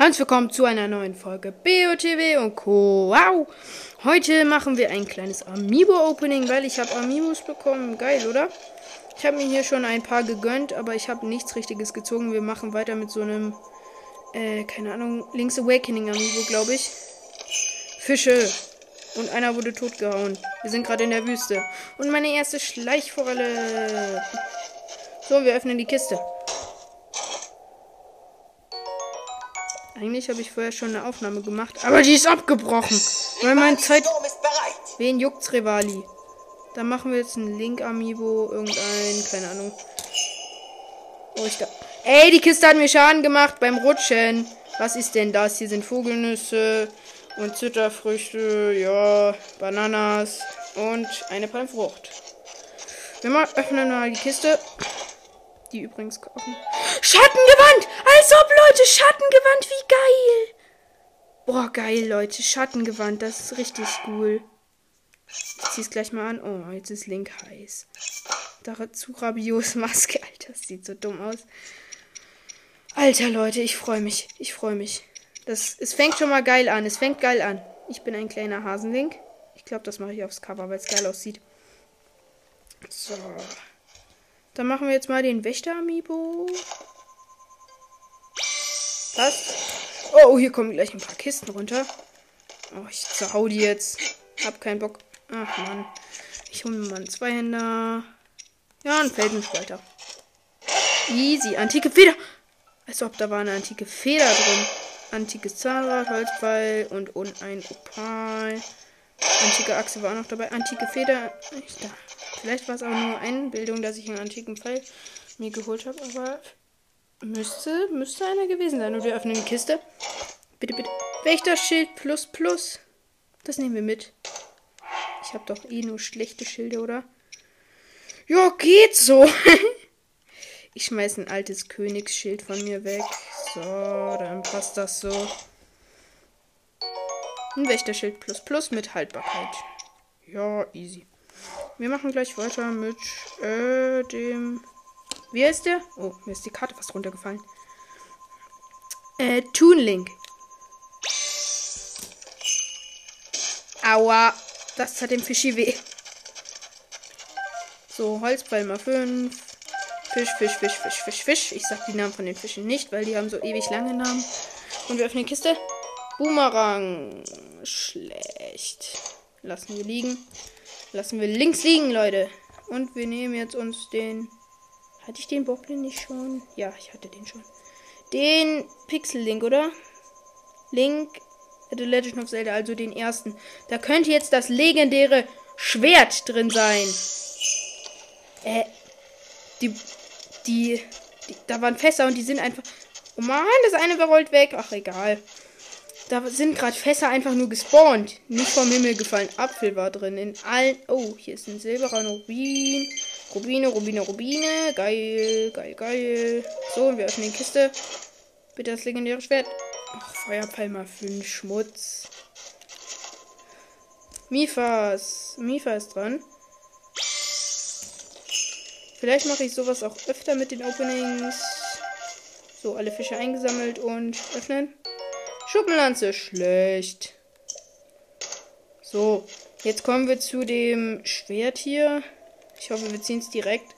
Herzlich willkommen zu einer neuen Folge BOTW und Co. Wow! Heute machen wir ein kleines Amiibo-Opening, weil ich habe Amiibos bekommen. Geil, oder? Ich habe mir hier schon ein paar gegönnt, aber ich habe nichts Richtiges gezogen. Wir machen weiter mit so einem, äh, keine Ahnung, Link's Awakening Amiibo, glaube ich. Fische. Und einer wurde totgehauen. Wir sind gerade in der Wüste. Und meine erste Schleichforelle. So, wir öffnen die Kiste. Eigentlich habe ich vorher schon eine Aufnahme gemacht, aber die ist abgebrochen. Weil mein Zeit. Wen juckt's, Rivali? Dann machen wir jetzt einen Link Amiibo, irgendein, keine Ahnung. Oh, ich da. Ey, die Kiste hat mir Schaden gemacht beim Rutschen. Was ist denn das? Hier sind Vogelnüsse und Zitterfrüchte, ja, Bananas und eine Palmfrucht. Wir mal öffnen mal die Kiste. Die übrigens offen. Schattengewand! Als ob, Leute, Schattengewand, wie geil! Boah, geil, Leute, Schattengewand, das ist richtig cool. Ich zieh's gleich mal an. Oh, jetzt ist Link heiß. Dazu Rabios Maske, Alter, das sieht so dumm aus. Alter, Leute, ich freue mich. Ich freue mich. Das, es fängt schon mal geil an. Es fängt geil an. Ich bin ein kleiner Hasenlink. Ich glaube, das mache ich aufs Cover, weil es geil aussieht. So. Dann machen wir jetzt mal den Wächter-Amiibo. Passt. Oh, hier kommen gleich ein paar Kisten runter. Oh, ich zerhau die jetzt. Hab keinen Bock. Ach man. Ich hole mir mal einen Zweihänder. Ja, ein Feldenspalter. Easy. Antike Feder. Als ob da war eine antike Feder drin. Antikes Zahnrad, Holzpfeil und, und ein Opal. Antike Achse war auch noch dabei. Antike Feder. Vielleicht war es auch nur Einbildung, dass ich einen antiken Pfeil mir geholt habe, aber müsste, müsste einer gewesen sein. Und wir öffnen die Kiste. Bitte, bitte. Wächterschild plus plus. Das nehmen wir mit. Ich habe doch eh nur schlechte Schilde, oder? Ja, geht so. ich schmeiß ein altes Königsschild von mir weg. So, dann passt das so. Ein Wächterschild plus plus mit Haltbarkeit. Ja, easy. Wir machen gleich weiter mit äh, dem. Wie heißt der? Oh, mir ist die Karte fast runtergefallen. Äh, Toonlink. Aua. Das hat dem Fischi weh. So, Holzpfeil mal 5. Fisch, Fisch, Fisch, Fisch, Fisch, Fisch. Ich sag die Namen von den Fischen nicht, weil die haben so ewig lange Namen. Und wir öffnen die Kiste. Boomerang. Schlecht. Lassen wir liegen. Lassen wir links liegen, Leute. Und wir nehmen jetzt uns den. Hatte ich den Boblin nicht schon? Ja, ich hatte den schon. Den Pixel-Link, oder? Link The Legend of Zelda, also den ersten. Da könnte jetzt das legendäre Schwert drin sein. Äh, die, die, die da waren Fässer und die sind einfach. Oh Mann, das eine rollt weg. Ach, egal. Da sind gerade Fässer einfach nur gespawnt. Nicht vom Himmel gefallen. Apfel war drin. In allen. Oh, hier ist ein silberer Rubin. Rubine, Rubine, Rubine. Geil, geil, geil. So, und wir öffnen die Kiste. Bitte das legendäre Schwert. Ach, Feuerpfeil mal 5. Schmutz. Mifas. Mifa ist dran. Vielleicht mache ich sowas auch öfter mit den Openings. So, alle Fische eingesammelt und öffnen. Schuppenlanze, schlecht. So, jetzt kommen wir zu dem Schwert hier. Ich hoffe, wir ziehen es direkt.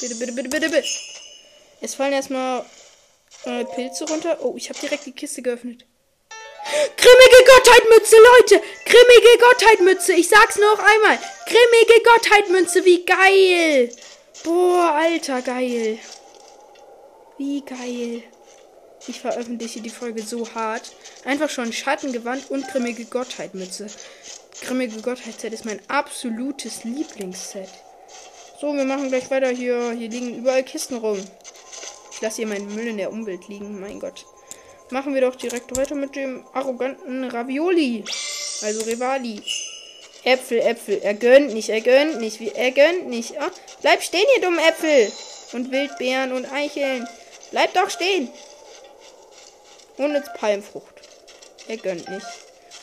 Bitte, bitte, bitte, bitte, bitte. Es fallen erstmal äh, Pilze runter. Oh, ich habe direkt die Kiste geöffnet. Grimmige Gottheitmütze, Leute! Grimmige Gottheitmütze! Ich sag's noch einmal. Grimmige Gottheitmütze, wie geil! Boah, alter, geil. Wie geil. Ich veröffentliche die Folge so hart. Einfach schon Schattengewand und grimmige Gottheit-Mütze. Grimmige Gottheit-Set ist mein absolutes Lieblingsset. So, wir machen gleich weiter hier. Hier liegen überall Kisten rum. Ich lasse hier meinen Müll in der Umwelt liegen. Mein Gott. Machen wir doch direkt weiter mit dem arroganten Ravioli. Also Rivali. Äpfel, Äpfel. Er gönnt nicht, er gönnt nicht. Er gönnt nicht. Oh, bleib stehen, ihr dummen Äpfel. Und Wildbeeren und Eicheln. Bleib doch stehen. Und jetzt Palmfrucht. Er gönnt nicht.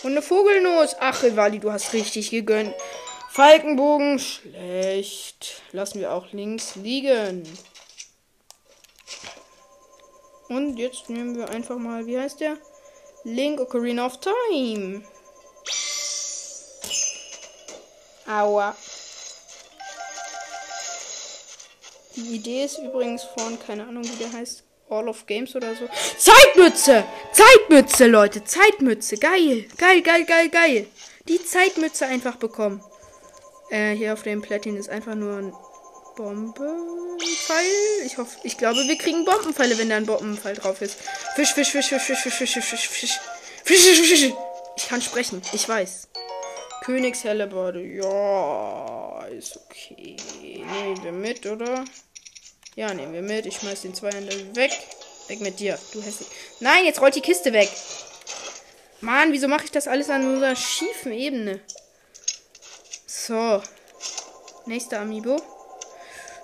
Und eine Vogelnuss. Ach, Rivali, du hast richtig gegönnt. Falkenbogen. Schlecht. Lassen wir auch links liegen. Und jetzt nehmen wir einfach mal, wie heißt der? Link Ocarina of Time. Aua. Die Idee ist übrigens von, keine Ahnung, wie der heißt, All of Games oder so. Zeitmütze! Zeitmütze, Leute! Zeitmütze! Geil! Geil, geil, geil, geil! Die Zeitmütze einfach bekommen. Äh, hier auf dem Platin ist einfach nur ein Bombenpfeil. Ich hoffe, ich glaube, wir kriegen Bombenpfeile, wenn da ein Bombenpfeil drauf ist. Fisch, Fisch, Fisch, Fisch, Fisch, Fisch, Fisch, Fisch, Fisch, Fisch. Fisch, Fisch, Fisch. Ich kann sprechen, ich weiß. Königshellebarde, ja, ist okay. Nehmen wir mit, oder? Ja, nehmen wir mit. Ich schmeiß den Zweihänder weg. Weg mit dir, du hässlich. Nein, jetzt rollt die Kiste weg. Mann, wieso mache ich das alles an unserer schiefen Ebene? So. Nächster Amiibo.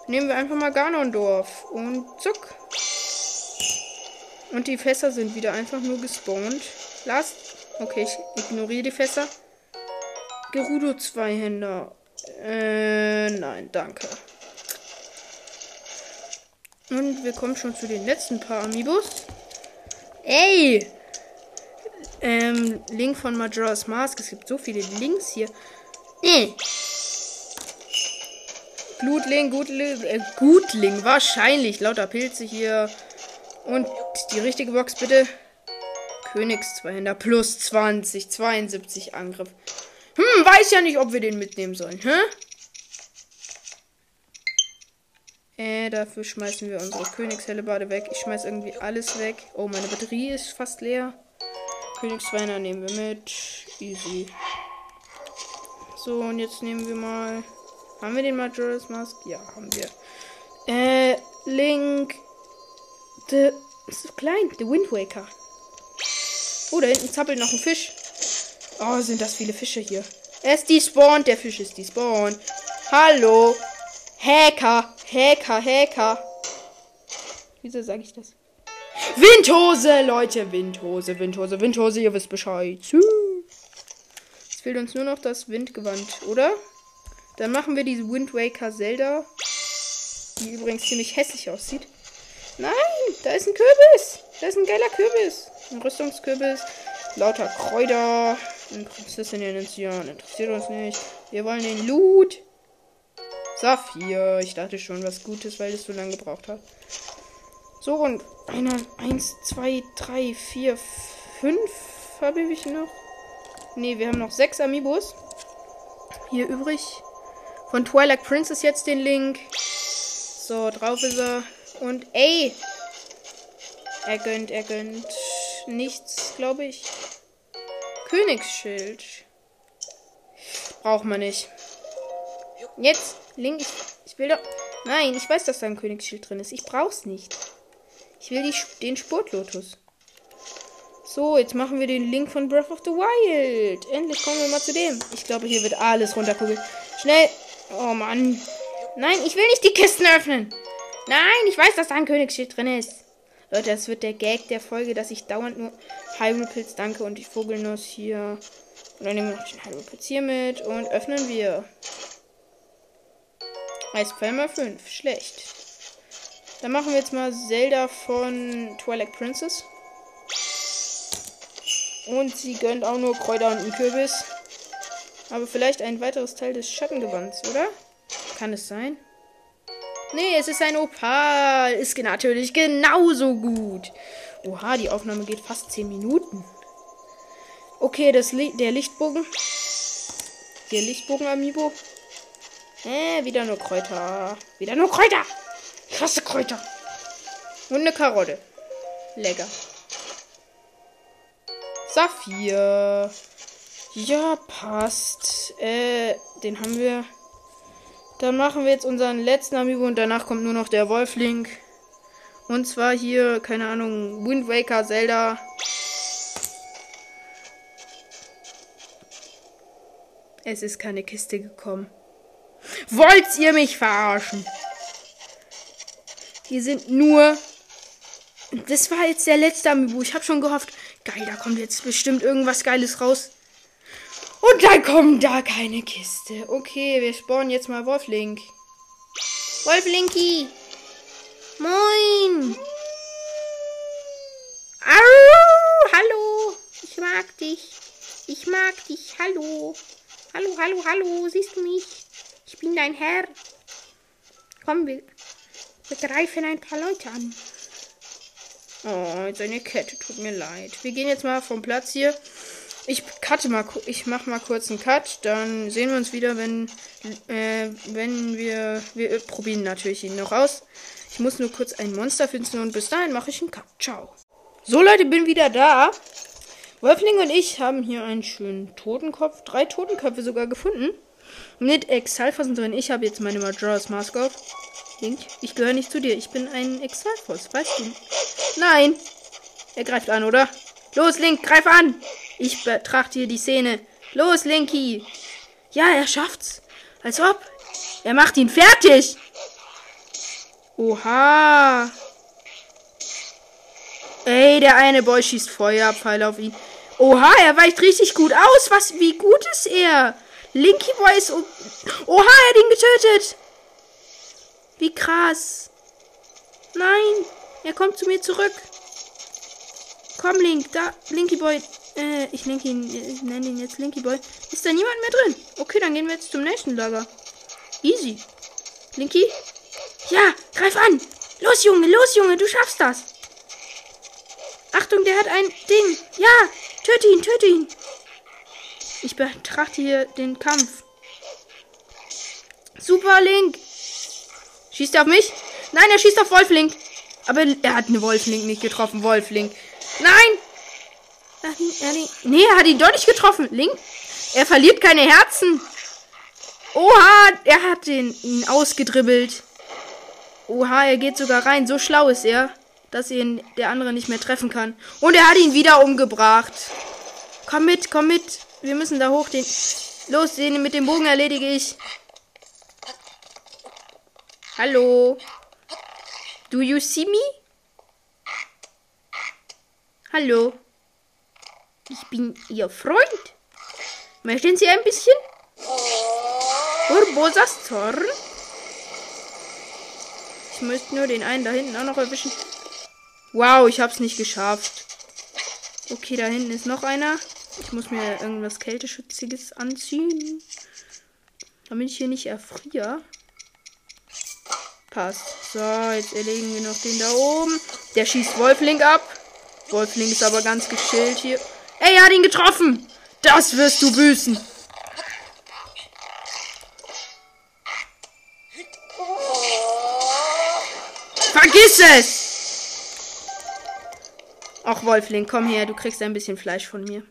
Nehmen wir einfach mal Ganondorf. Und zuck. Und die Fässer sind wieder einfach nur gespawnt. Last. Okay, ich ignoriere die Fässer. Gerudo Zweihänder. Äh, nein, danke. Und wir kommen schon zu den letzten paar Amiibos. Ey! Ähm, Link von Majora's Mask. Es gibt so viele Links hier. Äh. Glutling, Gutling, äh, Gutling, wahrscheinlich. Lauter Pilze hier. Und die richtige Box bitte. Königs Zweihänder plus 20, 72 Angriff. Hm, weiß ja nicht, ob wir den mitnehmen sollen, hä? Äh, dafür schmeißen wir unsere Königshellebade weg. Ich schmeiß irgendwie alles weg. Oh, meine Batterie ist fast leer. Königsweiner nehmen wir mit. Easy. So, und jetzt nehmen wir mal. Haben wir den Majora's Mask? Ja, haben wir. Äh, Link. The. Ist so klein. The Wind Waker. Oh, da hinten zappelt noch ein Fisch. Oh, sind das viele Fische hier. Er ist despawned. Der Fisch ist despawned. Hallo. Hacker. Hacker, Hacker. Wieso sage ich das? Windhose, Leute. Windhose, Windhose, Windhose. Ihr wisst Bescheid. Jetzt fehlt uns nur noch das Windgewand, oder? Dann machen wir diese Wind Waker Zelda. Die übrigens ziemlich hässlich aussieht. Nein, da ist ein Kürbis. Da ist ein geiler Kürbis. Ein Rüstungskürbis. Lauter Kräuter. Ein Prinzessin interessiert uns nicht. Wir wollen den Loot. Saphir. Ich dachte schon was Gutes, weil es so lange gebraucht hat. So, und einer, eins, zwei, drei, vier, fünf habe ich noch. Ne, wir haben noch sechs Amiibos. Hier übrig. Von Twilight Princess jetzt den Link. So, drauf ist er. Und ey! Er gönnt, er gönnt nichts, glaube ich. Königsschild. Braucht man nicht. Jetzt Link, ich, ich will doch. Nein, ich weiß, dass da ein Königsschild drin ist. Ich brauch's nicht. Ich will die, den Sportlotus. So, jetzt machen wir den Link von Breath of the Wild. Endlich kommen wir mal zu dem. Ich glaube, hier wird alles runterkugeln. Schnell. Oh Mann. Nein, ich will nicht die Kisten öffnen. Nein, ich weiß, dass da ein Königsschild drin ist. Leute, das wird der Gag der Folge, dass ich dauernd nur Hyrule-Pilz danke und die Vogelnuss hier. Und dann nehmen wir noch den Hyrule-Pilz hier mit und öffnen wir. Eispfeimer 5. Schlecht. Dann machen wir jetzt mal Zelda von Twilight Princess. Und sie gönnt auch nur Kräuter und einen Kürbis. Aber vielleicht ein weiteres Teil des Schattengewands, oder? Kann es sein? Nee, es ist ein Opal. Ist natürlich genauso gut. Oha, die Aufnahme geht fast 10 Minuten. Okay, das Li der Lichtbogen. Der Lichtbogen-Amiibo. Äh, wieder nur Kräuter. Wieder nur Kräuter. Ich hasse Kräuter. Und eine Karotte. Lecker. Saphir. Ja, passt. Äh, den haben wir. Dann machen wir jetzt unseren letzten Amiibo und danach kommt nur noch der Wolflink. Und zwar hier, keine Ahnung, Wind Waker, Zelda. Es ist keine Kiste gekommen. Wollt ihr mich verarschen? Hier sind nur. Das war jetzt der letzte Amiibo. Ich habe schon gehofft, geil, da kommt jetzt bestimmt irgendwas Geiles raus. Und dann kommt da keine Kiste. Okay, wir spawnen jetzt mal Wolflink. Wolflinky! Moin! Au! Hallo! Ich mag dich. Ich mag dich. Hallo. Hallo, hallo, hallo. Siehst du mich? Ich bin dein Herr. Komm, wir, wir greifen ein paar Leute an. Oh, jetzt eine Kette. Tut mir leid. Wir gehen jetzt mal vom Platz hier. Ich cutte mal, ich mach mal kurz einen Cut. Dann sehen wir uns wieder, wenn, äh, wenn wir, wir probieren natürlich ihn noch aus. Ich muss nur kurz ein Monster finden und bis dahin mache ich einen Cut. Ciao. So Leute, bin wieder da. Wolfling und ich haben hier einen schönen Totenkopf, drei Totenköpfe sogar gefunden. Mit Exalfossen drin. Ich habe jetzt meine Majora's Mask auf. Link, ich gehöre nicht zu dir. Ich bin ein Exalfos, weißt du? Nein! Er greift an, oder? Los, Link, greif an! Ich betrachte hier die Szene. Los, Linky! Ja, er schafft's. Als ob. Er macht ihn fertig! Oha! Ey, der eine Boy schießt Feuerpfeil auf ihn. Oha, er weicht richtig gut aus. Was, wie gut ist er? Linky Boy ist. Oha, er hat ihn getötet. Wie krass. Nein, er kommt zu mir zurück. Komm, Link, da. Linky Boy. Äh, ich lenke ihn. Ich nenne ihn jetzt Linky Boy. Ist da niemand mehr drin? Okay, dann gehen wir jetzt zum nächsten Lager. Easy. Linky? Ja, greif an. Los, Junge, los, Junge, du schaffst das. Achtung, der hat ein Ding. Ja, töte ihn, töte ihn. Ich betrachte hier den Kampf. Super, Link. Schießt er auf mich? Nein, er schießt auf Wolflink. Aber er hat eine Wolflink nicht getroffen. Wolflink. Nein! Er er hat ihn, nee, er hat ihn doch nicht getroffen. Link. Er verliert keine Herzen. Oha, er hat den, ihn ausgedribbelt. Oha, er geht sogar rein. So schlau ist er dass ihn der andere nicht mehr treffen kann. Und er hat ihn wieder umgebracht. Komm mit, komm mit. Wir müssen da hoch. Den Los, den mit dem Bogen erledige ich. Hallo. Do you see me? Hallo. Ich bin Ihr Freund. Möchten Sie ein bisschen? Urbosas Zorn? Ich müsste nur den einen da hinten auch noch erwischen. Wow, ich hab's nicht geschafft. Okay, da hinten ist noch einer. Ich muss mir irgendwas Kälteschütziges anziehen. Damit ich hier nicht erfriere. Passt. So, jetzt erlegen wir noch den da oben. Der schießt Wolfling ab. Wolfling ist aber ganz geschillt hier. Ey, er hat ihn getroffen. Das wirst du büßen. Vergiss es! Ach, Wolfling, komm her, du kriegst ein bisschen Fleisch von mir.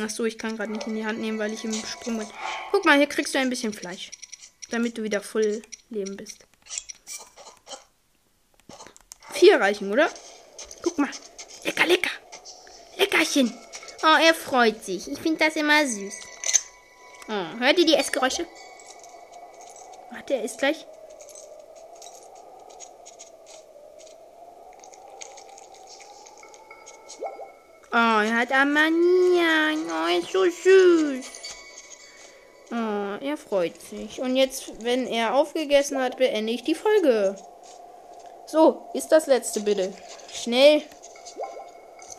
Ach so, ich kann gerade nicht in die Hand nehmen, weil ich im Sprung bin. Guck mal, hier kriegst du ein bisschen Fleisch. Damit du wieder voll Leben bist. Vier reichen, oder? Guck mal. Lecker, lecker. Leckerchen. Oh, er freut sich. Ich finde das immer süß. Oh, hört ihr die Essgeräusche? Warte, er ist gleich. Oh, er hat Amania. Oh, ist so süß. Oh, er freut sich. Und jetzt, wenn er aufgegessen hat, beende ich die Folge. So, ist das letzte bitte. Schnell.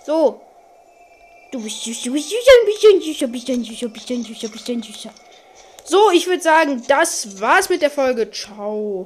So. Du bist süß, du bist süß, ein bisschen süßer, bisschen süßer, bisschen süßer, bisschen süßer. So, ich würde sagen, das war's mit der Folge. Ciao.